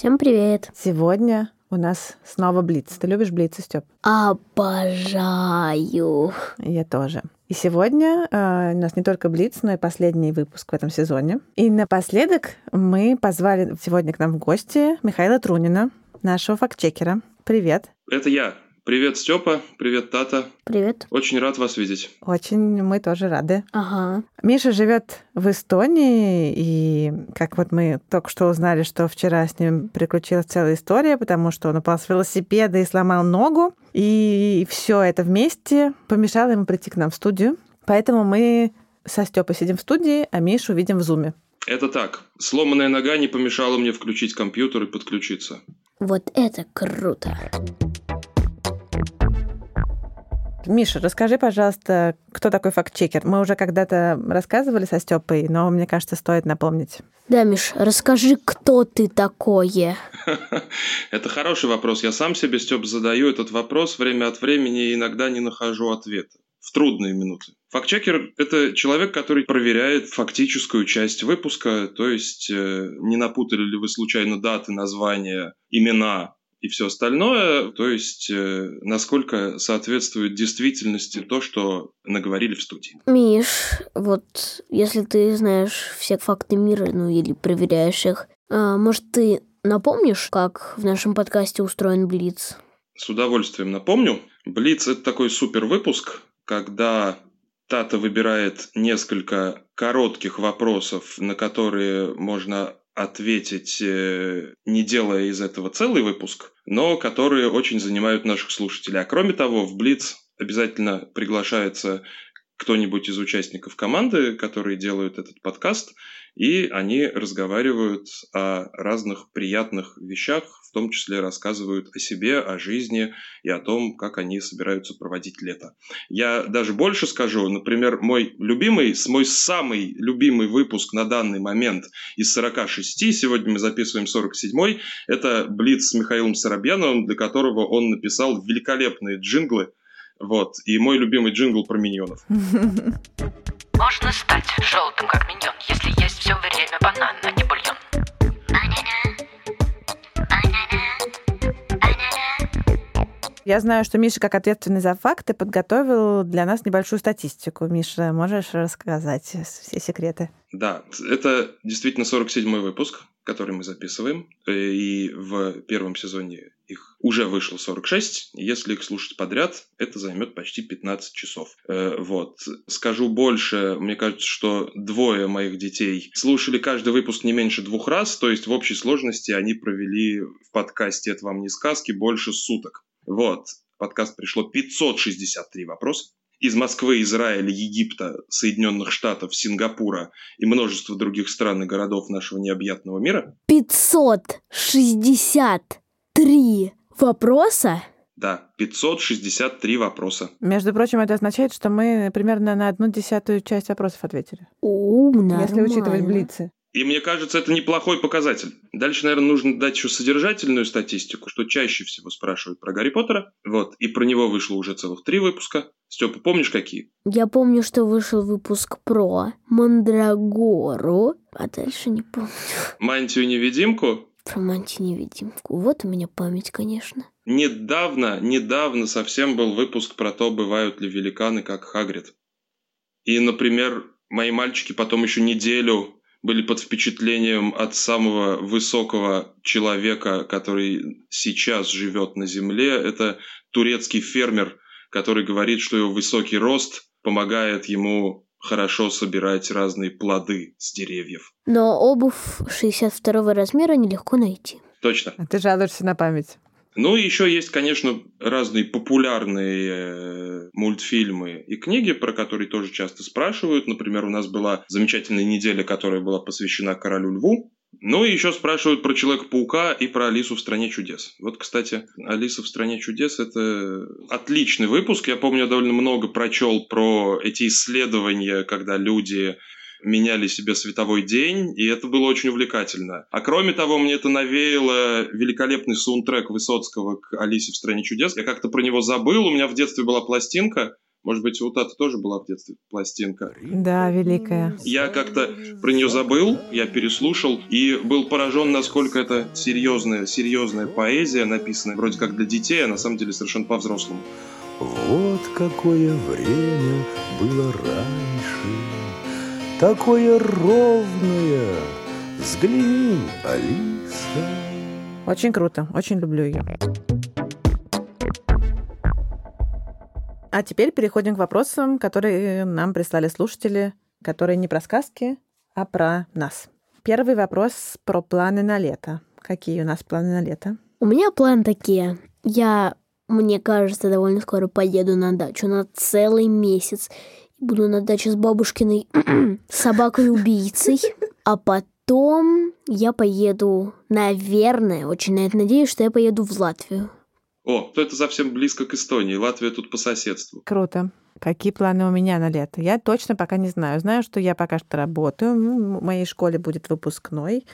Всем привет. Сегодня у нас снова Блиц. Ты любишь Блицы, Степ? Обожаю. Я тоже. И сегодня э, у нас не только Блиц, но и последний выпуск в этом сезоне. И напоследок мы позвали сегодня к нам в гости Михаила Трунина, нашего фактчекера. Привет. Это я. Привет, Степа. Привет, Тата. Привет. Очень рад вас видеть. Очень мы тоже рады. Ага. Миша живет в Эстонии, и как вот мы только что узнали, что вчера с ним приключилась целая история, потому что он упал с велосипеда и сломал ногу, и все это вместе помешало ему прийти к нам в студию. Поэтому мы со Степой сидим в студии, а Мишу видим в зуме. Это так. Сломанная нога не помешала мне включить компьютер и подключиться. Вот это круто. Миша, расскажи, пожалуйста, кто такой фактчекер? Мы уже когда-то рассказывали со Степой, но мне кажется, стоит напомнить. Да, Миш, расскажи, кто ты такое? Это хороший вопрос. Я сам себе, Степ, задаю этот вопрос время от времени и иногда не нахожу ответа. В трудные минуты. Фактчекер – это человек, который проверяет фактическую часть выпуска, то есть э, не напутали ли вы случайно даты, названия, имена и все остальное, то есть э, насколько соответствует действительности то, что наговорили в студии. Миш, вот если ты знаешь все факты мира, ну или проверяешь их, а, может, ты напомнишь, как в нашем подкасте устроен Блиц? С удовольствием напомню. Блиц – это такой супер выпуск, когда Тата выбирает несколько коротких вопросов, на которые можно ответить, э, не делая из этого целый выпуск, но которые очень занимают наших слушателей. А кроме того, в Блиц обязательно приглашается кто-нибудь из участников команды, которые делают этот подкаст, и они разговаривают о разных приятных вещах, в том числе рассказывают о себе, о жизни и о том, как они собираются проводить лето. Я даже больше скажу, например, мой любимый, мой самый любимый выпуск на данный момент из 46, сегодня мы записываем 47-й, это «Блиц» с Михаилом Соробьяновым, для которого он написал великолепные джинглы, вот. И мой любимый джингл про миньонов. Можно стать желтым, как миньон, если есть все время банан, а не бульон. Я знаю, что Миша, как ответственный за факты, подготовил для нас небольшую статистику. Миша, можешь рассказать все секреты? Да, это действительно 47-й выпуск, который мы записываем. Э, И в первом сезоне их уже вышло 46. Если их слушать подряд, это займет почти 15 часов. Э, Вот. Скажу больше, мне кажется, что двое моих детей слушали каждый выпуск не меньше двух раз, то есть в общей сложности они провели в подкасте «Это вам не сказки» больше суток. Вот. Подкаст пришло 563 вопроса. Из Москвы, Израиля, Египта, Соединенных Штатов, Сингапура и множества других стран и городов нашего необъятного мира. 563 вопроса? Да, 563 вопроса. Между прочим, это означает, что мы примерно на одну десятую часть вопросов ответили. О, нормально. Если учитывать блицы. И мне кажется, это неплохой показатель. Дальше, наверное, нужно дать еще содержательную статистику, что чаще всего спрашивают про Гарри Поттера. Вот, и про него вышло уже целых три выпуска. Степа, помнишь какие? Я помню, что вышел выпуск про Мандрагору, а дальше не помню. Мантию-невидимку. Про мантию-невидимку. Вот у меня память, конечно. Недавно, недавно совсем был выпуск про то, бывают ли великаны, как Хагрид. И, например, мои мальчики потом еще неделю были под впечатлением от самого высокого человека, который сейчас живет на Земле. Это турецкий фермер, который говорит, что его высокий рост помогает ему хорошо собирать разные плоды с деревьев. Но обувь 62 размера нелегко найти. Точно. А Ты жалуешься на память. Ну и еще есть, конечно, разные популярные э, мультфильмы и книги, про которые тоже часто спрашивают. Например, у нас была замечательная неделя, которая была посвящена королю льву. Ну и еще спрашивают про Человека-паука и про Алису в стране чудес. Вот, кстати, Алиса в стране чудес это отличный выпуск. Я помню, я довольно много прочел про эти исследования, когда люди меняли себе световой день, и это было очень увлекательно. А кроме того, мне это навеяло великолепный саундтрек Высоцкого к «Алисе в стране чудес». Я как-то про него забыл, у меня в детстве была пластинка, может быть, у Таты тоже была в детстве пластинка. Да, великая. Я как-то про нее забыл, я переслушал и был поражен, насколько это серьезная, серьезная поэзия, написанная вроде как для детей, а на самом деле совершенно по-взрослому. Вот какое время было раньше, такое ровное. Взгляни, Алиса. Очень круто, очень люблю ее. А теперь переходим к вопросам, которые нам прислали слушатели, которые не про сказки, а про нас. Первый вопрос про планы на лето. Какие у нас планы на лето? У меня планы такие. Я, мне кажется, довольно скоро поеду на дачу на целый месяц. Буду на даче с бабушкиной собакой-убийцей. А потом я поеду, наверное, очень на это надеюсь, что я поеду в Латвию. О, то это совсем близко к Эстонии. Латвия тут по соседству. Круто. Какие планы у меня на лето? Я точно пока не знаю. Знаю, что я пока что работаю. В моей школе будет выпускной,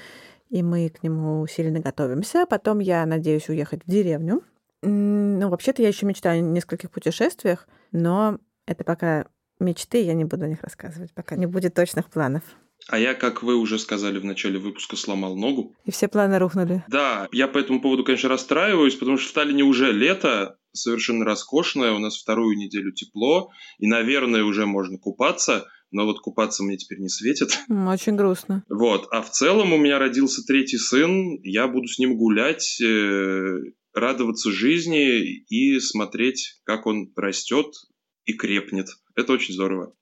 и мы к нему усиленно готовимся. Потом я надеюсь уехать в деревню. Ну, вообще-то я еще мечтаю о нескольких путешествиях, но это пока мечты, я не буду о них рассказывать, пока не будет точных планов. А я, как вы уже сказали в начале выпуска, сломал ногу. И все планы рухнули. Да, я по этому поводу, конечно, расстраиваюсь, потому что в Таллине уже лето, совершенно роскошное, у нас вторую неделю тепло, и, наверное, уже можно купаться, но вот купаться мне теперь не светит. Очень грустно. Вот, а в целом у меня родился третий сын, я буду с ним гулять, э, радоваться жизни и смотреть, как он растет и крепнет. Это очень здорово.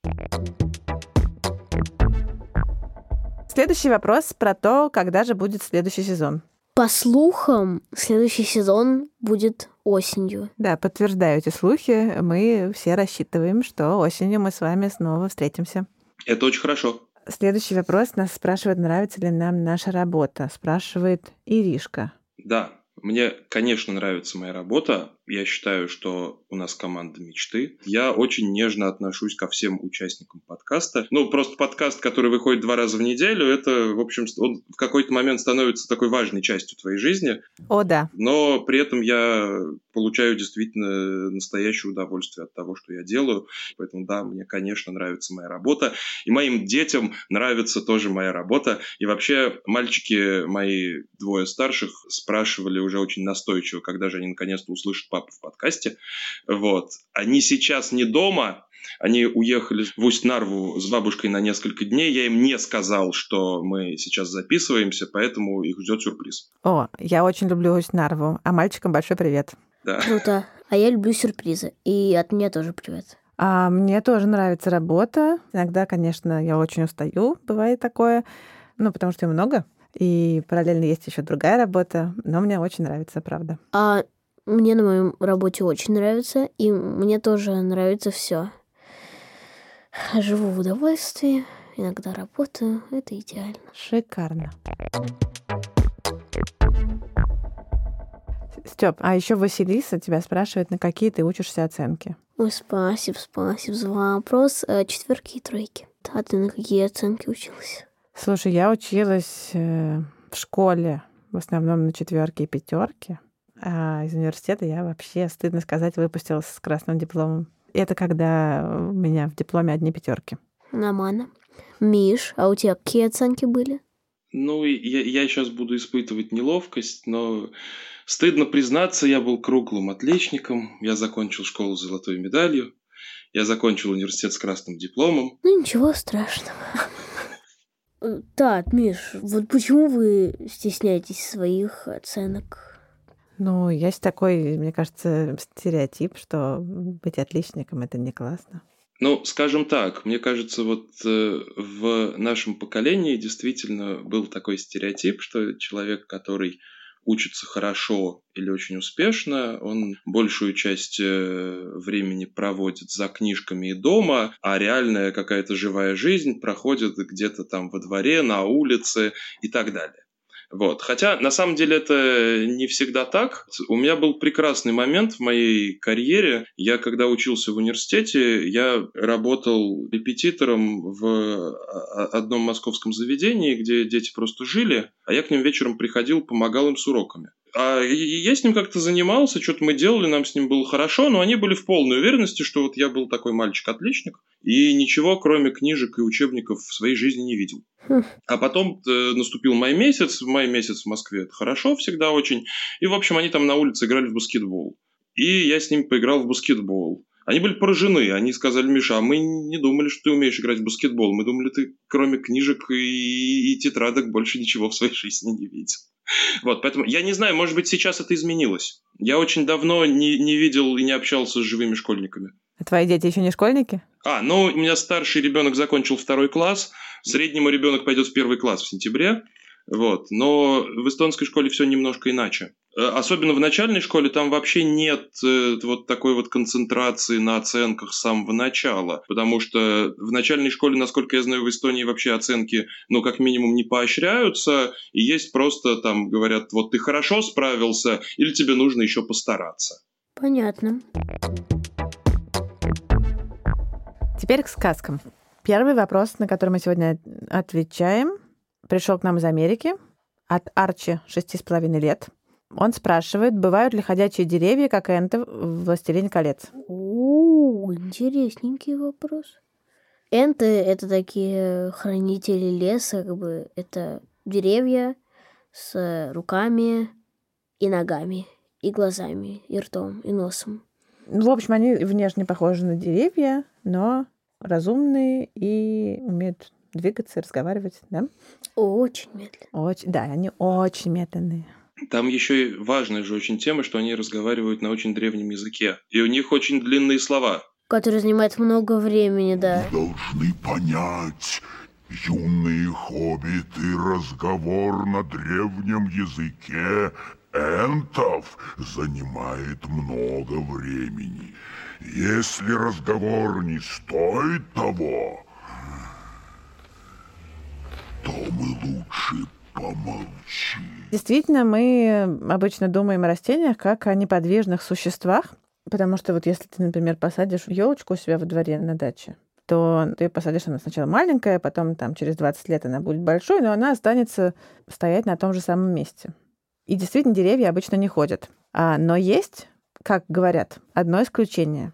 Следующий вопрос про то, когда же будет следующий сезон. По слухам, следующий сезон будет осенью. Да, подтверждаю эти слухи. Мы все рассчитываем, что осенью мы с вами снова встретимся. Это очень хорошо. Следующий вопрос нас спрашивает, нравится ли нам наша работа. Спрашивает Иришка. Да, мне, конечно, нравится моя работа. Я считаю, что у нас команда мечты. Я очень нежно отношусь ко всем участникам подкаста. Ну, просто подкаст, который выходит два раза в неделю, это, в общем, он в какой-то момент становится такой важной частью твоей жизни. О, да. Но при этом я получаю действительно настоящее удовольствие от того, что я делаю. Поэтому, да, мне, конечно, нравится моя работа. И моим детям нравится тоже моя работа. И вообще, мальчики мои двое старших спрашивали уже очень настойчиво, когда же они наконец-то услышат папу в подкасте. Вот. Они сейчас не дома, они уехали в Усть-Нарву с бабушкой на несколько дней. Я им не сказал, что мы сейчас записываемся, поэтому их ждет сюрприз. О, я очень люблю Усть-Нарву. А мальчикам большой привет. Да. Круто. А я люблю сюрпризы. И от меня тоже привет. А мне тоже нравится работа. Иногда, конечно, я очень устаю, бывает такое. Ну, потому что ее много. И параллельно есть еще другая работа, но мне очень нравится, правда. А мне на моей работе очень нравится, и мне тоже нравится все. Живу в удовольствии, иногда работаю, это идеально. Шикарно. Степ, а еще Василиса тебя спрашивает, на какие ты учишься оценки. Ой, спасибо, спасибо за вопрос. Э, Четверки и тройки. А ты на какие оценки училась? Слушай, я училась э, в школе в основном на четверки и пятерки. А из университета я вообще, стыдно сказать, выпустилась с красным дипломом. Это когда у меня в дипломе одни пятерки. Нормально. Миш, а у тебя какие оценки были? Ну, я, я сейчас буду испытывать неловкость, но стыдно признаться, я был круглым отличником. Я закончил школу с золотой медалью. Я закончил университет с красным дипломом. Ну, ничего страшного. Так, Миш, вот почему вы стесняетесь своих оценок? Ну, есть такой, мне кажется, стереотип, что быть отличником это не классно. Ну, скажем так, мне кажется, вот э, в нашем поколении действительно был такой стереотип, что человек, который учится хорошо или очень успешно, он большую часть э, времени проводит за книжками и дома, а реальная какая-то живая жизнь проходит где-то там во дворе, на улице и так далее. Вот. Хотя, на самом деле, это не всегда так. У меня был прекрасный момент в моей карьере. Я, когда учился в университете, я работал репетитором в а, одном московском заведении, где дети просто жили, а я к ним вечером приходил, помогал им с уроками. А я с ним как-то занимался, что-то мы делали, нам с ним было хорошо, но они были в полной уверенности, что вот я был такой мальчик-отличник, и ничего, кроме книжек и учебников, в своей жизни не видел. Хм. А потом э, наступил май месяц, май месяц в Москве это хорошо всегда очень, и, в общем, они там на улице играли в баскетбол. И я с ними поиграл в баскетбол. Они были поражены. Они сказали, Миша, а мы не думали, что ты умеешь играть в баскетбол. Мы думали, ты кроме книжек и, и тетрадок больше ничего в своей жизни не видел. Вот, поэтому я не знаю, может быть, сейчас это изменилось. Я очень давно не, не видел и не общался с живыми школьниками. А твои дети еще не школьники? А, ну, у меня старший ребенок закончил второй класс, среднему ребенок пойдет в первый класс в сентябре. Вот. Но в эстонской школе все немножко иначе. Э, особенно в начальной школе там вообще нет э, вот такой вот концентрации на оценках с самого начала. Потому что в начальной школе, насколько я знаю, в Эстонии вообще оценки, ну, как минимум, не поощряются. И есть просто там, говорят, вот ты хорошо справился, или тебе нужно еще постараться. Понятно. Теперь к сказкам. Первый вопрос, на который мы сегодня отвечаем, пришел к нам из Америки от Арчи, шести с половиной лет. Он спрашивает, бывают ли ходячие деревья, как энты в «Властелине колец». О, интересненький вопрос. Энты — это такие хранители леса, как бы это деревья с руками и ногами, и глазами, и ртом, и носом. Ну, в общем, они внешне похожи на деревья, но разумные и умеют двигаться, разговаривать, да? Очень медленно. Очень, да, они очень медленные. Там еще и важная же очень тема, что они разговаривают на очень древнем языке. И у них очень длинные слова. Который занимает много времени, да. Должны понять, юные хоббиты, разговор на древнем языке энтов занимает много времени. Если разговор не стоит того, то мы лучше помолчим. Действительно, мы обычно думаем о растениях как о неподвижных существах, потому что вот если ты, например, посадишь елочку у себя во дворе на даче, то ты посадишь, она сначала маленькая, потом там через 20 лет она будет большой, но она останется стоять на том же самом месте. И действительно, деревья обычно не ходят. А, но есть, как говорят, одно исключение.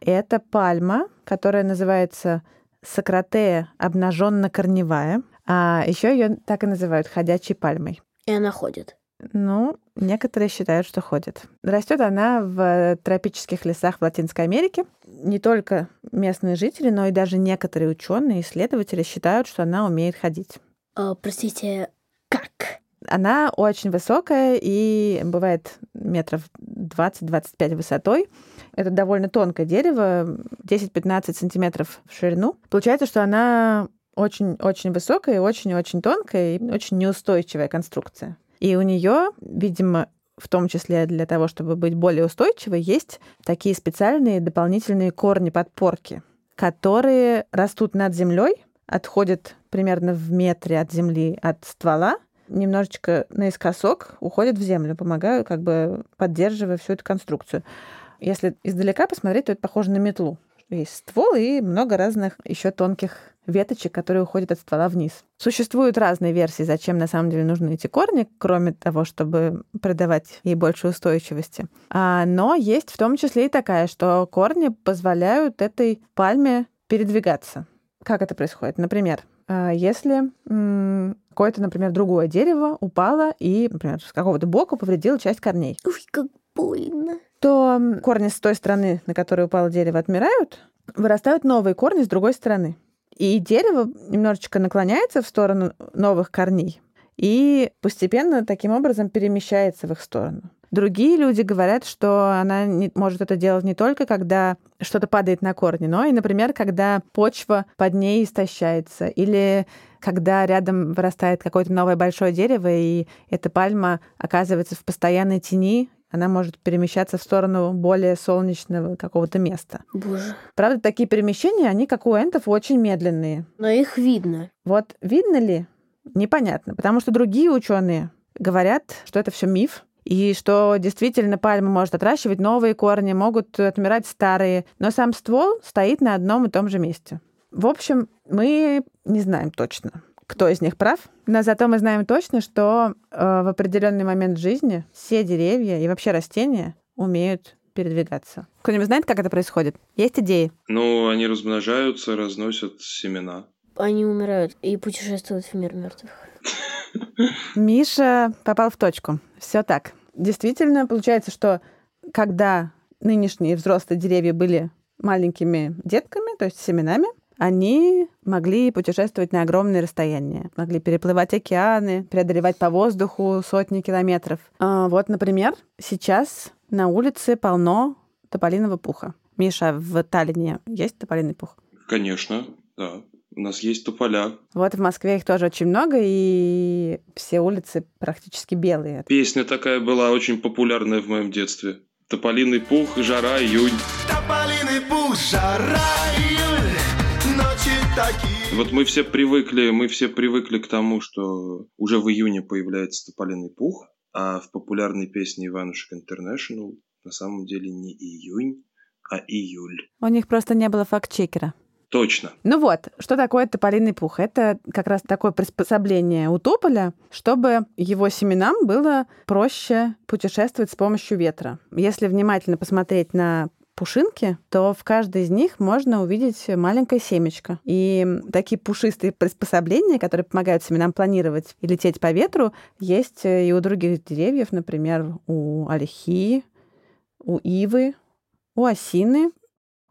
Это пальма, которая называется Сократея обнаженно-корневая. А еще ее так и называют ходячей пальмой. И она ходит. Ну, некоторые считают, что ходит. Растет она в тропических лесах в Латинской Америке. Не только местные жители, но и даже некоторые ученые, исследователи считают, что она умеет ходить. А, простите, как? Она очень высокая и бывает метров 20-25 высотой. Это довольно тонкое дерево, 10-15 сантиметров в ширину. Получается, что она очень-очень высокая, очень-очень тонкая и очень неустойчивая конструкция. И у нее, видимо, в том числе для того, чтобы быть более устойчивой, есть такие специальные дополнительные корни-подпорки, которые растут над землей, отходят примерно в метре от земли от ствола, немножечко наискосок уходят в землю, помогают как бы поддерживая всю эту конструкцию. Если издалека посмотреть, то это похоже на метлу. Есть ствол и много разных еще тонких веточек, которые уходят от ствола вниз. Существуют разные версии, зачем на самом деле нужны эти корни, кроме того, чтобы придавать ей больше устойчивости. А, но есть в том числе и такая, что корни позволяют этой пальме передвигаться. Как это происходит? Например, а, если какое-то, например, другое дерево упало и, например, с какого-то боку повредило часть корней. Ой, как больно. То корни с той стороны, на которой упало дерево, отмирают, вырастают новые корни с другой стороны. И дерево немножечко наклоняется в сторону новых корней и постепенно таким образом перемещается в их сторону. Другие люди говорят, что она не, может это делать не только, когда что-то падает на корни, но и, например, когда почва под ней истощается, или когда рядом вырастает какое-то новое большое дерево, и эта пальма оказывается в постоянной тени, она может перемещаться в сторону более солнечного какого-то места. Боже. Правда, такие перемещения, они, как у энтов, очень медленные. Но их видно. Вот видно ли, непонятно, потому что другие ученые говорят, что это все миф, и что действительно пальма может отращивать новые корни, могут отмирать старые, но сам ствол стоит на одном и том же месте. В общем, мы не знаем точно, кто из них прав, но зато мы знаем точно, что э, в определенный момент жизни все деревья и вообще растения умеют передвигаться. Кто-нибудь знает, как это происходит? Есть идеи? Ну, они размножаются, разносят семена. Они умирают и путешествуют в мир мертвых. Миша попал в точку. Все так. Действительно, получается, что когда нынешние взрослые деревья были маленькими детками, то есть семенами, они могли путешествовать на огромные расстояния, могли переплывать океаны, преодолевать по воздуху сотни километров. А вот, например, сейчас на улице полно тополиного пуха. Миша, в Таллине есть тополиный пух? Конечно, да. У нас есть тополя. Вот в Москве их тоже очень много, и все улицы практически белые. Песня такая была очень популярная в моем детстве. Тополиный пух, жара, июнь. Тополиный пух, жара, ночи такие. Вот мы все привыкли, мы все привыкли к тому, что уже в июне появляется тополиный пух, а в популярной песне Иванушек Интернешнл на самом деле не июнь, а июль. У них просто не было факт-чекера. Точно. Ну вот, что такое тополиный пух? Это как раз такое приспособление у тополя, чтобы его семенам было проще путешествовать с помощью ветра. Если внимательно посмотреть на пушинки, то в каждой из них можно увидеть маленькое семечко. И такие пушистые приспособления, которые помогают семенам планировать и лететь по ветру, есть и у других деревьев, например, у ольхи, у ивы, у осины,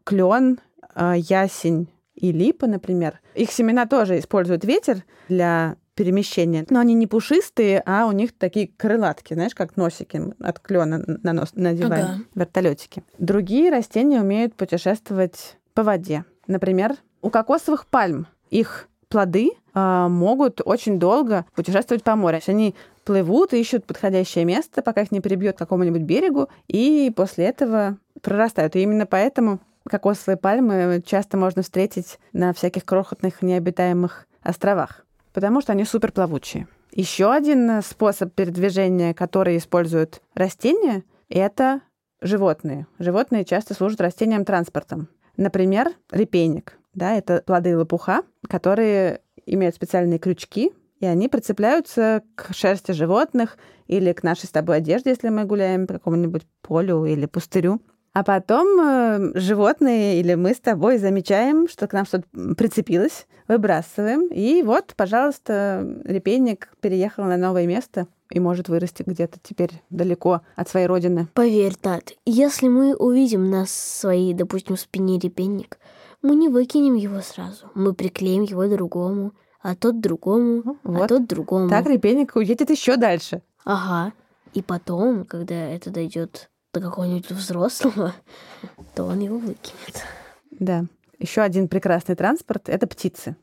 клен, а, ясень и липа, например. Их семена тоже используют ветер для перемещения, но они не пушистые, а у них такие крылатки, знаешь, как носики от клена на нос надеваем, Ага. вертолетики. Другие растения умеют путешествовать по воде. Например, у кокосовых пальм их плоды а, могут очень долго путешествовать по морю. Они плывут, ищут подходящее место, пока их не перебьет к какому-нибудь берегу, и после этого прорастают. И именно поэтому кокосовые пальмы часто можно встретить на всяких крохотных необитаемых островах, потому что они суперплавучие. Еще один способ передвижения, который используют растения, это животные. Животные часто служат растениям транспортом. Например, репейник. Да, это плоды лопуха, которые имеют специальные крючки, и они прицепляются к шерсти животных или к нашей с тобой одежде, если мы гуляем по какому-нибудь полю или пустырю. А потом э, животные или мы с тобой замечаем, что к нам что-то прицепилось, выбрасываем, и вот, пожалуйста, репейник переехал на новое место и может вырасти где-то теперь далеко от своей родины. Поверь, Тат, если мы увидим на своей, допустим, спине репейник, мы не выкинем его сразу. Мы приклеим его другому, а тот другому, а вот. тот другому. Так репейник уедет еще дальше. Ага. И потом, когда это дойдет до какого-нибудь взрослого, то он его выкинет. Да. Еще один прекрасный транспорт — это птицы,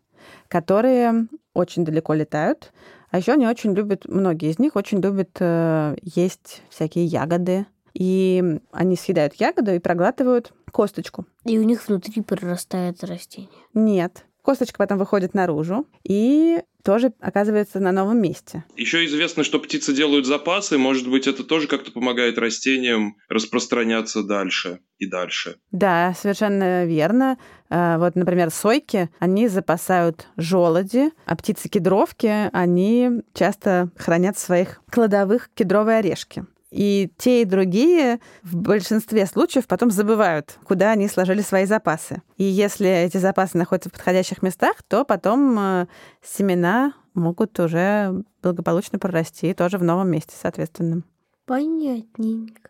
которые очень далеко летают. А еще они очень любят, многие из них очень любят э, есть всякие ягоды. И они съедают ягоду и проглатывают косточку. И у них внутри прорастает растение. Нет. Косточка потом выходит наружу и тоже оказывается на новом месте. Еще известно, что птицы делают запасы. Может быть, это тоже как-то помогает растениям распространяться дальше и дальше. Да, совершенно верно. А, Вот, например, сойки, они запасают желуди, а птицы-кедровки, они часто хранят в своих кладовых кедровые орешки. И те, и другие в большинстве случаев потом забывают, куда они сложили свои запасы. И если эти запасы находятся в подходящих местах, то потом э, семена могут уже благополучно прорасти тоже в новом месте, соответственно. Понятненько.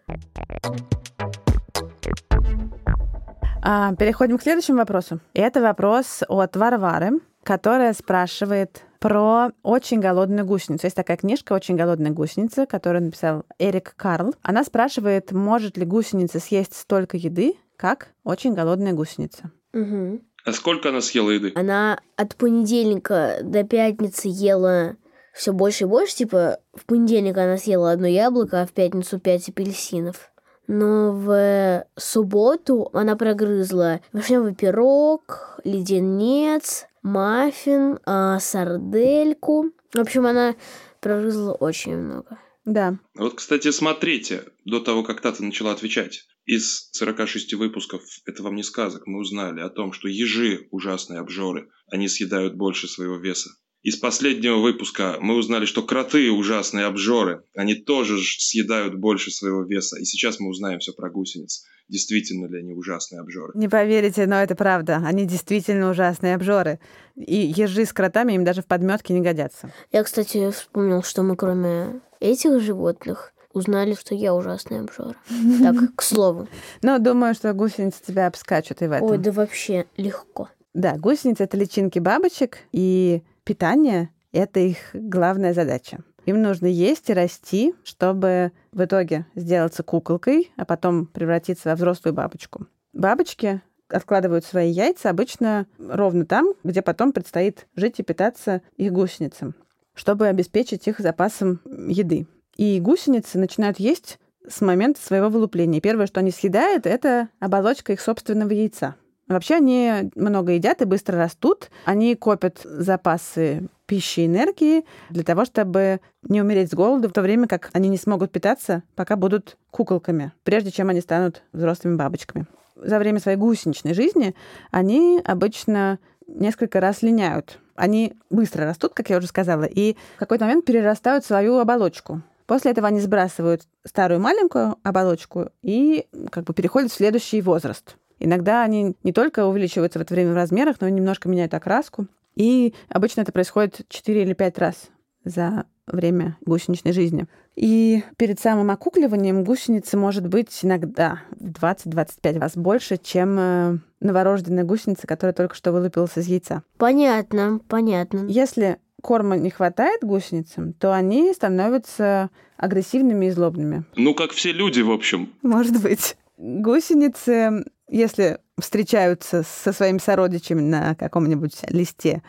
А, Переходим к следующему вопросу. Это вопрос от Варвары, которая спрашивает про очень голодную гусеницу. Есть такая книжка «Очень голодная гусеница», которую написал Эрик Карл. Она спрашивает, может ли гусеница съесть столько еды, как очень голодная гусеница. Мгм. А сколько она съела еды? Она от понедельника до пятницы ела все больше и больше. Типа, в понедельник она съела одно яблоко, а в пятницу пять апельсинов. Но в субботу она прогрызла вишневый пирог, леденец, маффин, а, сардельку, В общем, она прогрызла очень много. Да. Вот, кстати, смотрите, до того, как Тата начала отвечать. Из 46 выпусков «Это вам не сказок» мы узнали о том, что ежи – ужасные обжоры. Они съедают больше своего веса. Из последнего выпуска мы узнали, что кроты – ужасные обжоры. Они тоже ж съедают больше своего веса. И сейчас мы узнаем все про гусениц. Действительно ли они ужасные обжоры? Не поверите, но это правда. Они действительно ужасные обжоры. И ежи с кротами им даже в подметке не годятся. Я, кстати, вспомнил, что мы кроме этих животных узнали, что я ужасный обжора. Так, к слову. Но думаю, что гусеницы тебя обскачут и в этом. Ой, да вообще легко. Да, гусеницы — это личинки бабочек, и питание — это их главная задача. Им нужно есть и расти, чтобы в итоге сделаться куколкой, а потом превратиться во взрослую бабочку. Бабочки откладывают свои яйца обычно ровно там, где потом предстоит жить и питаться их гусеницам, чтобы обеспечить их запасом еды. И гусеницы начинают есть с момента своего вылупления. Первое, что они съедают, это оболочка их собственного яйца. Вообще они много едят и быстро растут. Они копят запасы пищи и энергии для того, чтобы не умереть с голоду в то время, как они не смогут питаться, пока будут куколками, прежде чем они станут взрослыми бабочками. За время своей гусеничной жизни они обычно несколько раз линяют. Они быстро растут, как я уже сказала, и в какой-то момент перерастают свою оболочку. После этого они сбрасывают старую маленькую оболочку и как бы переходят в следующий возраст. Иногда они не только увеличиваются в это время в размерах, но и немножко меняют окраску. И обычно это происходит 4 или 5 раз за время гусеничной жизни. И перед самым окукливанием гусеница может быть иногда 20-25 раз больше, чем э, новорожденная гусеница, которая только что вылупилась из яйца. Понятно, понятно. Если корма не хватает гусеницам, то они становятся агрессивными и злобными. Ну, как все люди, в общем. Может быть. Гусеницы, если встречаются со своими сородичами на каком-нибудь листе,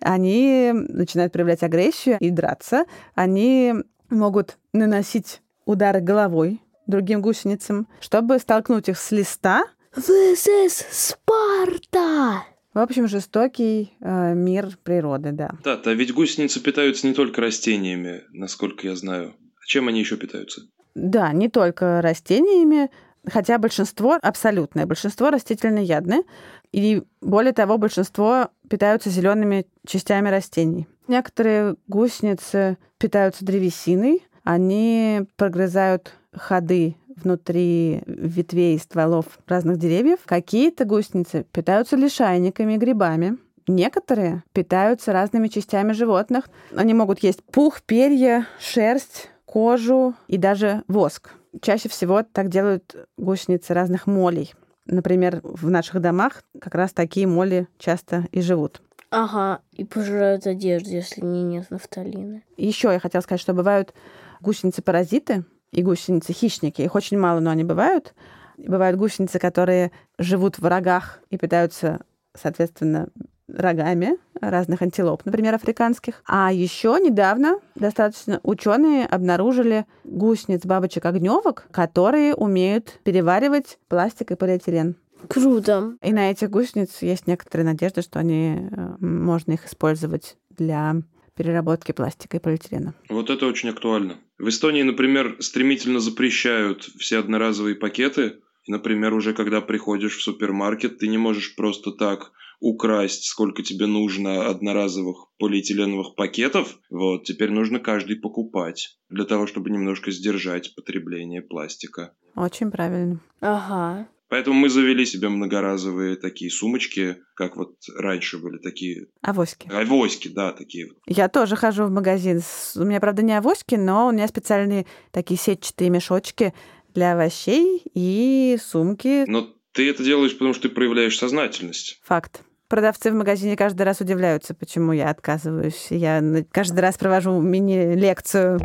они начинают проявлять агрессию и драться. Они могут наносить удары головой другим гусеницам, чтобы столкнуть их с листа. ВСС Спарта! В общем, жестокий э, мир природы, да. Да, а ведь гусеницы питаются не только растениями, насколько я знаю. Чем они еще питаются? Да, не только растениями, хотя большинство, абсолютное большинство растительноядны, и более того, большинство питаются зелеными частями растений. Некоторые гусеницы питаются древесиной, они прогрызают ходы внутри ветвей и стволов разных деревьев. Какие-то гусеницы питаются лишайниками и грибами. Некоторые питаются разными частями животных. Они могут есть пух, перья, шерсть, кожу и даже воск. Чаще всего так делают гусеницы разных молей. Например, в наших домах как раз такие моли часто и живут. Ага, и пожирают одежду, если не нет нафталина. Еще я хотела сказать, что бывают гусеницы-паразиты и гусеницы-хищники. Их очень мало, но они бывают. Бывают гусеницы, которые живут в рогах и питаются, соответственно, рогами разных антилоп, например, африканских. А еще недавно достаточно ученые обнаружили гусениц бабочек огневок, которые умеют переваривать пластик и полиэтилен. Круто. И на этих гусениц есть некоторые надежды, что они э, можно их использовать для переработки пластика и полиэтилена. Вот это очень актуально. В Эстонии, например, стремительно запрещают все одноразовые пакеты. И, например, уже когда приходишь в супермаркет, ты не можешь просто так украсть, сколько тебе нужно одноразовых полиэтиленовых пакетов. Вот, теперь нужно каждый покупать для того, чтобы немножко сдержать потребление пластика. Очень правильно. Ага. Поэтому мы завели себе многоразовые такие сумочки, как вот раньше были такие... Авоськи. Авоськи, да, такие. Я тоже хожу в магазин. У меня, правда, не авоськи, но у меня специальные такие сетчатые мешочки для овощей и сумки. Но ты это делаешь, потому что ты проявляешь сознательность. Факт. Продавцы в магазине каждый раз удивляются, почему я отказываюсь. Я каждый раз провожу мини-лекцию.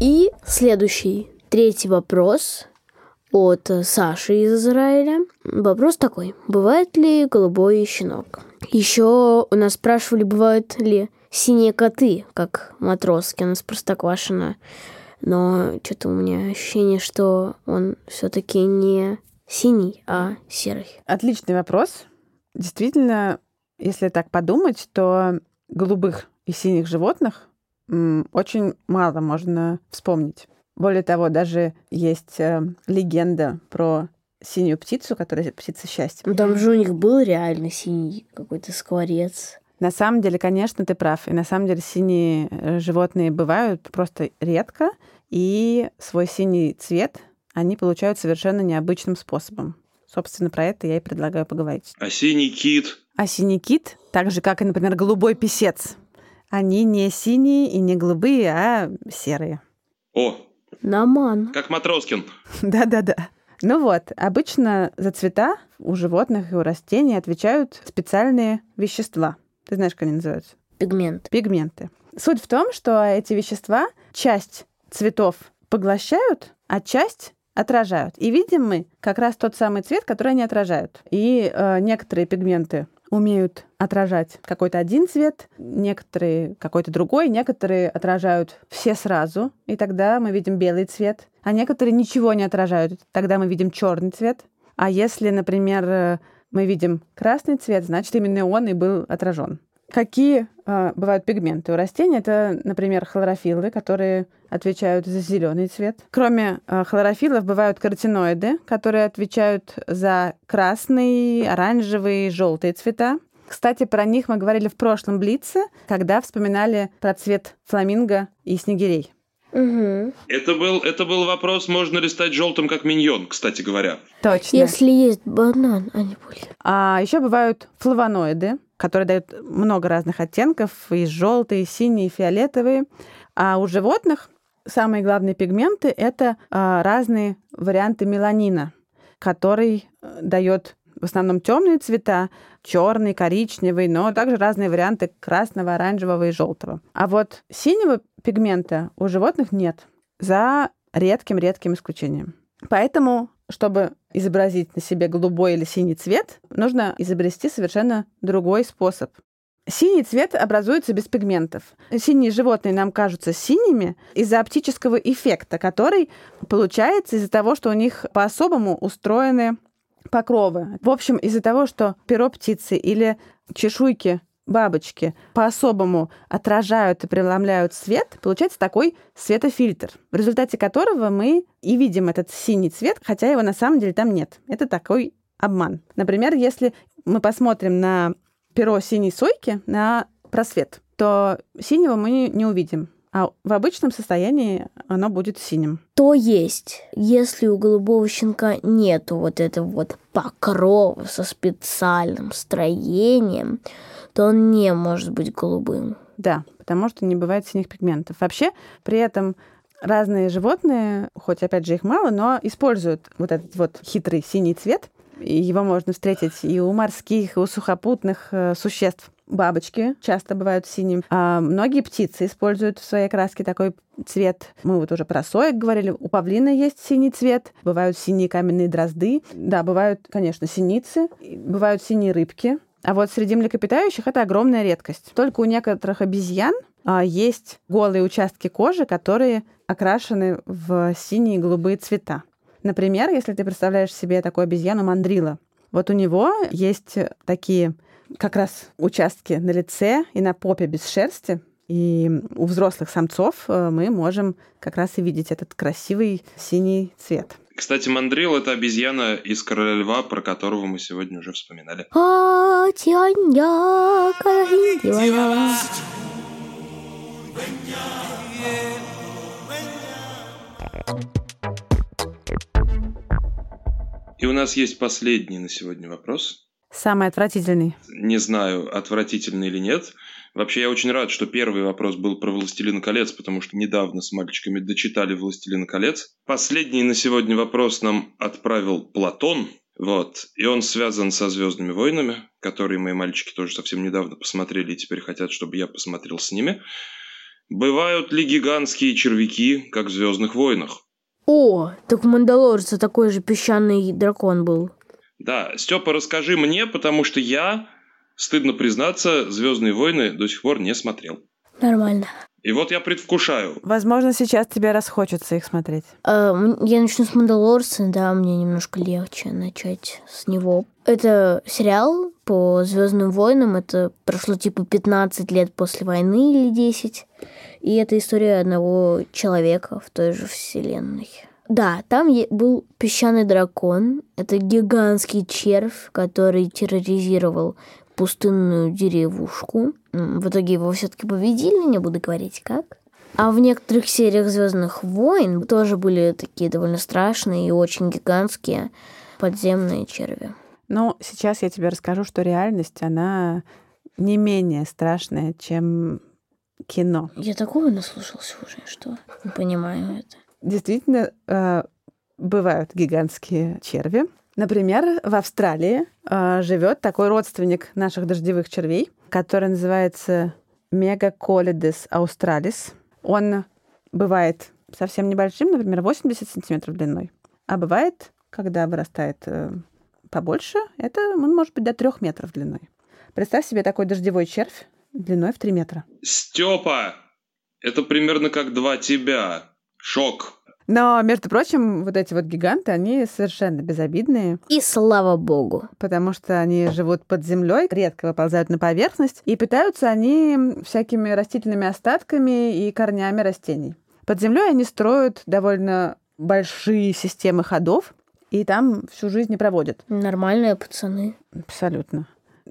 И следующий, третий вопрос от Саши из Израиля. Вопрос такой. Бывает ли голубой щенок? Еще у нас спрашивали, бывают ли синие коты, как Матроскин из Простоквашино. Но что-то у меня ощущение, что он все-таки не синий, а серый. Отличный вопрос. Действительно, если так подумать, то голубых и синих животных очень мало можно вспомнить. Более того, даже есть э, легенда про синюю птицу, которая птица счастья. Ну, Там же у них был реально синий какой-то скворец. На самом деле, конечно, ты прав. И на самом деле синие э, животные бывают просто редко, и свой синий цвет они получают совершенно необычным способом. Собственно, про это я и предлагаю поговорить. А синий кит? А синий кит, так же, как и, например, голубой писец, они не синие и не голубые, а серые. О, Наман. как Матроскин. Да-да-да. Ну вот, обычно за цвета у животных и у растений отвечают специальные вещества. Ты знаешь, как они называются? Пигмент. Пигменты. Суть в том, что эти вещества часть цветов поглощают, а часть отражают. И видим мы как раз тот самый цвет, который они отражают. И э, некоторые пигменты умеют отражать какой-то один цвет, некоторые какой-то другой, некоторые отражают все сразу, и тогда мы видим белый цвет, а некоторые ничего не отражают, тогда мы видим черный цвет. А если, например, э, мы видим красный цвет, значит, именно он и был отражен. Какие э, бывают пигменты у растений? Это, например, хлорофиллы, которые отвечают за зеленый цвет. Кроме э, хлорофиллов бывают каротиноиды, которые отвечают за красный, оранжевый, желтый цвета. Кстати, про них мы говорили в прошлом Блице, когда вспоминали про цвет фламинго и снегирей. Угу. Это был, это был вопрос, можно ли стать желтым, как миньон, кстати говоря. Точно. Если есть банан, они были. А еще бывают флавоноиды, которые дают много разных оттенков, и желтые, и синие, и фиолетовые. А у животных самые главные пигменты — это а, разные варианты меланина, который э, дает в основном темные цвета, черный, коричневый, но также разные варианты красного, оранжевого и желтого. А вот синего пигмента у животных нет, за редким-редким исключением. Поэтому, чтобы изобразить на себе голубой или синий цвет, нужно изобрести совершенно другой способ. Синий цвет образуется без пигментов. Синие животные нам кажутся синими из-за оптического эффекта, который получается из-за того, что у них по-особому устроены покровы. В общем, из-за того, что перо птицы или чешуйки бабочки по-особому отражают и преломляют свет, получается такой светофильтр, в результате которого мы и видим этот синий цвет, хотя его на самом деле там нет. Это такой обман. Например, если мы посмотрим на перо синей сойки, на просвет, то синего мы не увидим. А в обычном состоянии оно будет синим. То есть, если у голубого щенка нету вот этого вот покрова со специальным строением, то он не может быть голубым. Да, потому что не бывает синих пигментов. Вообще, при этом разные животные, хоть опять же их мало, но используют вот этот вот хитрый синий цвет. Его можно встретить и у морских, и у сухопутных э, существ. Бабочки часто бывают синим. А многие птицы используют в своей краске такой цвет. Мы вот уже про соек говорили. У павлина есть синий цвет. Бывают синие каменные дрозды. Да, бывают, конечно, синицы. Бывают синие рыбки. А вот среди млекопитающих это огромная редкость. Только у некоторых обезьян а, есть голые участки кожи, которые окрашены в синие и голубые цвета. Например, если ты представляешь себе такую обезьяну мандрила, вот у него есть такие как раз участки на лице и на попе без шерсти, и у взрослых самцов э, мы можем как раз и видеть этот красивый синий цвет. Кстати, мандрил — это обезьяна из «Короля льва», про которого мы сегодня уже вспоминали. И у нас есть последний на сегодня вопрос. Самый отвратительный. Не знаю, отвратительный или нет. Вообще, я очень рад, что первый вопрос был про «Властелина колец», потому что недавно с мальчиками дочитали «Властелина колец». Последний на сегодня вопрос нам отправил Платон. Вот. И он связан со «Звездными войнами», которые мои мальчики тоже совсем недавно посмотрели и теперь хотят, чтобы я посмотрел с ними. Бывают ли гигантские червяки, как в «Звездных войнах»? О, так в Мандалорце такой же песчаный дракон был. Да, Степа, расскажи мне, потому что я, стыдно признаться, Звездные войны до сих пор не смотрел. Нормально. И вот я предвкушаю. Возможно, сейчас тебе расхочется их смотреть. М, Я начну с Мандалорца, да, мне немножко легче начать с него. Это сериал по Звездным войнам. Это прошло типа 15 лет после войны или 10. И это история одного человека в той же вселенной. Да, там был песчаный дракон. Это гигантский червь, который терроризировал пустынную деревушку. В итоге его все-таки победили, не буду говорить как. А в некоторых сериях Звездных войн тоже были такие довольно страшные и очень гигантские подземные черви. Ну, сейчас я тебе расскажу, что реальность, она не менее страшная, чем кино. Я такого наслушался уже, что не понимаю это. Действительно, э, бывают гигантские черви. Например, в Австралии э, живет такой родственник наших дождевых червей, который называется Мегаколидес ауstrалис. Он бывает совсем небольшим, например, 80 сантиметров длиной. А бывает, когда вырастает э, побольше, это он может быть до трех метров длиной. Представь себе такой дождевой червь длиной в 3 метра. Степа, это примерно как два тебя. Шок. Но, между прочим, вот эти вот гиганты, они совершенно безобидные, И слава богу. потому что они живут под землей, редко выползают на поверхность, и питаются они всякими растительными остатками и корнями растений. Под землей они строят довольно большие системы ходов, и там всю жизнь не проводят. Нормальные пацаны. Абсолютно.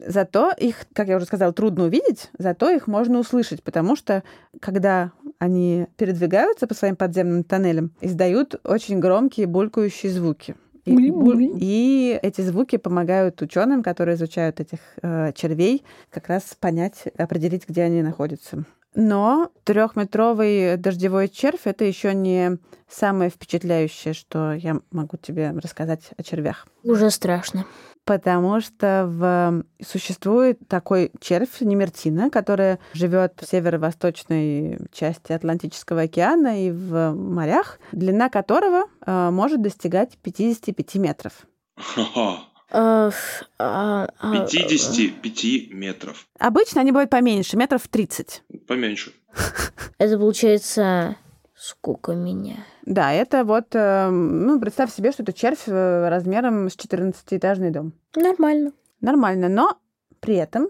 Зато их, как я уже сказала, трудно увидеть, зато их можно услышать, потому что когда они передвигаются по своим подземным тоннелям, издают очень громкие булькающие звуки. И, буль- и эти звуки помогают ученым, которые изучают этих э, червей, как раз понять, определить, где они находятся. Но трехметровый дождевой червь это еще не самое впечатляющее, что я могу тебе рассказать о червях. Уже страшно. Потому что в... существует такой червь немертина, которая живет в северо-восточной части Атлантического океана и в морях, длина которого э, может достигать 55 метров. Ха-ха. А, ф- а, а, 55 метров. Обычно они бывают поменьше, метров 30. Поменьше. Это получается сколько меня? Да, это вот, э, ну, представь себе, что это червь э, размером с 14-этажный дом. Нормально. Нормально, но при этом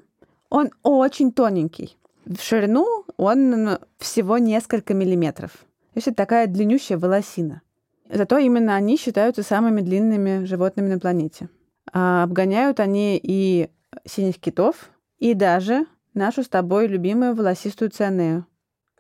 он очень тоненький. В ширину он всего несколько миллиметров. То есть это такая длиннющая волосина. Зато именно они считаются самыми длинными животными на планете. А обгоняют они и синих китов, и даже нашу с тобой любимую волосистую цианею,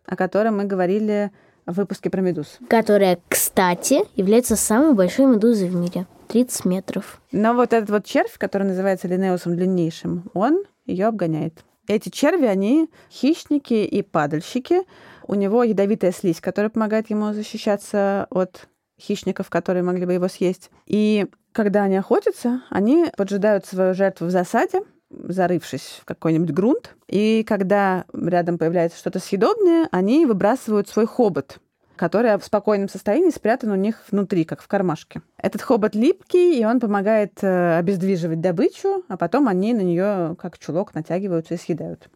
о которой мы говорили в выпуске про медуз. Которая, кстати, является самой большой медузой в мире. 30 метров. Но вот этот вот червь, который называется линеусом длиннейшим, он ее обгоняет. Эти черви, они хищники и падальщики. У него ядовитая слизь, которая помогает ему защищаться от хищников, которые могли бы его съесть. И когда они охотятся, они поджидают свою жертву в засаде, зарывшись в какой-нибудь грунт. И когда рядом появляется что-то съедобное, они выбрасывают свой хобот, который в спокойном состоянии спрятан у них внутри, как в кармашке. Этот хобот липкий, и он помогает э, обездвиживать добычу, а потом они на нее как чулок натягиваются и съедают.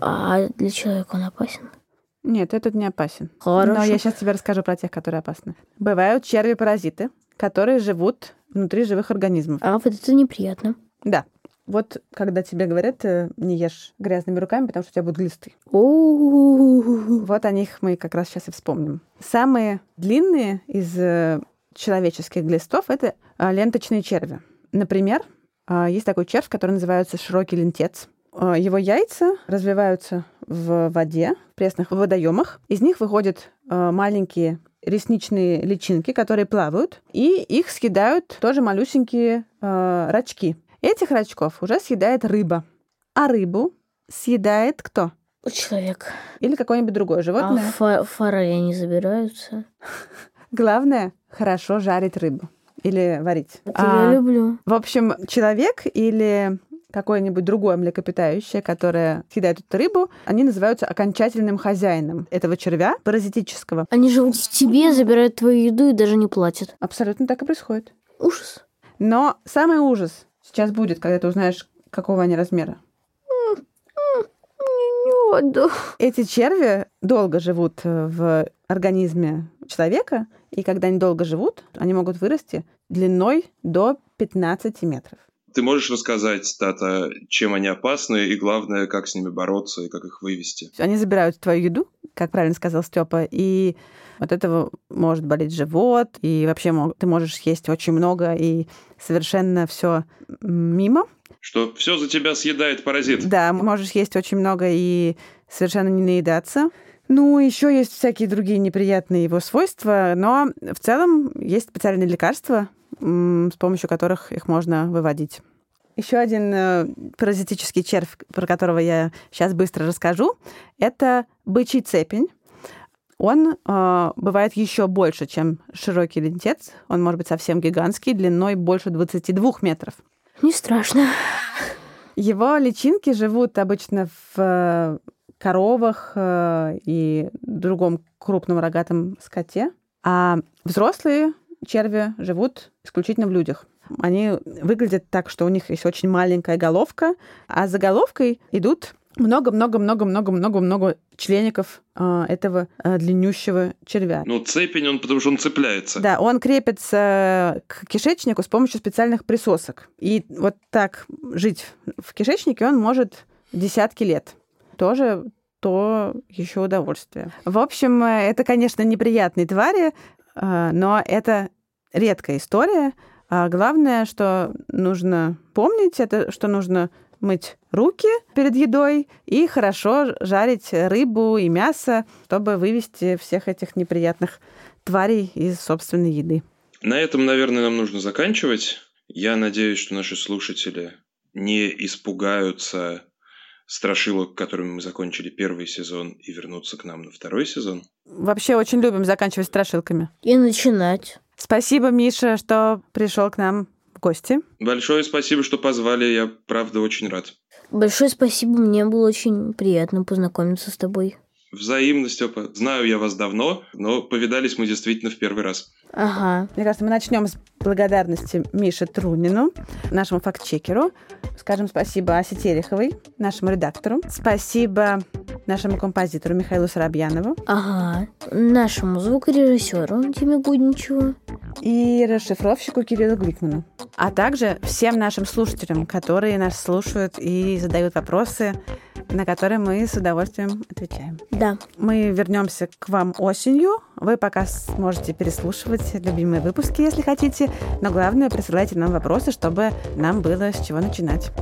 А для человека он опасен? Нет, этот не опасен. Хорошо. Но я сейчас тебе расскажу про тех, которые опасны. Бывают черви-паразиты, которые живут внутри живых организмов. А вот это неприятно. Да. Вот когда тебе говорят, э, не ешь грязными руками, потому что у тебя будут глисты. Вот о них мы как раз сейчас и вспомним. Самые длинные из э, человеческих глистов — это э, ленточные черви. Например, э, есть такой червь, который называется широкий лентец. Э, Его яйца развиваются в воде, в пресных водоемах. Из них выходят маленькие ресничные личинки, которые плавают, и их съедают тоже малюсенькие э, рачки. Этих рачков уже съедает рыба. А рыбу съедает кто? человек. Или какое-нибудь другое А животное. фа- форели не забираются? Главное хорошо жарить рыбу или варить. Это А, я люблю. в общем, человек или какое-нибудь другое млекопитающее, которое съедает эту рыбу, они называются окончательным хозяином этого червя паразитического. Они живут в тебе, забирают твою еду и даже не платят. Абсолютно так и происходит. Ужас. Но самый ужас сейчас будет, когда ты узнаешь, какого они размера. Эти черви долго живут э, в организме человека, и когда они долго живут, они могут вырасти длиной до 15 метров. Ты можешь рассказать, Тата, чем они опасны, и главное, как с ними бороться и как их вывести? Они забирают твою еду, как правильно сказал Степа, и от этого может болеть живот, и вообще ты можешь съесть очень много, и совершенно все мимо. Что все за тебя съедает паразит. Да, можешь есть очень много и совершенно не наедаться. Ну, еще есть всякие другие неприятные его свойства, но в целом есть специальные лекарства, с помощью которых их можно выводить. Еще один э, паразитический червь, про которого я сейчас быстро расскажу, это бычий цепень. Он э, бывает еще больше, чем широкий лентец. Он может быть совсем гигантский, длиной больше 22 метров. Не страшно. Его личинки живут обычно в э, коровах э, и другом крупном рогатом скоте, а взрослые черви живут исключительно в людях. Они выглядят так, что у них есть очень маленькая головка, а за головкой идут много-много-много-много-много-много члеников э, этого э, длиннющего червя. Ну, цепень он, потому что он цепляется. Да, он крепится к кишечнику с помощью специальных присосок. И вот так жить в кишечнике он может десятки лет. Тоже то еще удовольствие. В общем, э, это, конечно, неприятные твари, но это редкая история. А главное, что нужно помнить, это что нужно мыть руки перед едой и хорошо жарить рыбу и мясо, чтобы вывести всех этих неприятных тварей из собственной еды. На этом, наверное, нам нужно заканчивать. Я надеюсь, что наши слушатели не испугаются страшилок, которыми мы закончили первый сезон, и вернуться к нам на второй сезон. Вообще очень любим заканчивать страшилками. И начинать. Спасибо, Миша, что пришел к нам в гости. Большое спасибо, что позвали. Я, правда, очень рад. Большое спасибо. Мне было очень приятно познакомиться с тобой. Взаимно, Степа. Знаю я вас давно, но повидались мы действительно в первый раз. Ага. Мне кажется, мы начнем с благодарности Мише Трунину, нашему фактчекеру. Скажем спасибо Асе Тереховой, нашему редактору. Спасибо нашему композитору Михаилу Соробьянову. Ага. Нашему звукорежиссеру Диме Гудничеву. И расшифровщику Кириллу Гликману. А также всем нашим слушателям, которые нас слушают и задают вопросы, на которые мы с удовольствием отвечаем. Да. Мы вернемся к вам осенью. Вы пока сможете переслушивать любимые выпуски, если хотите. Но главное, присылайте нам вопросы, чтобы нам было с чего начинать.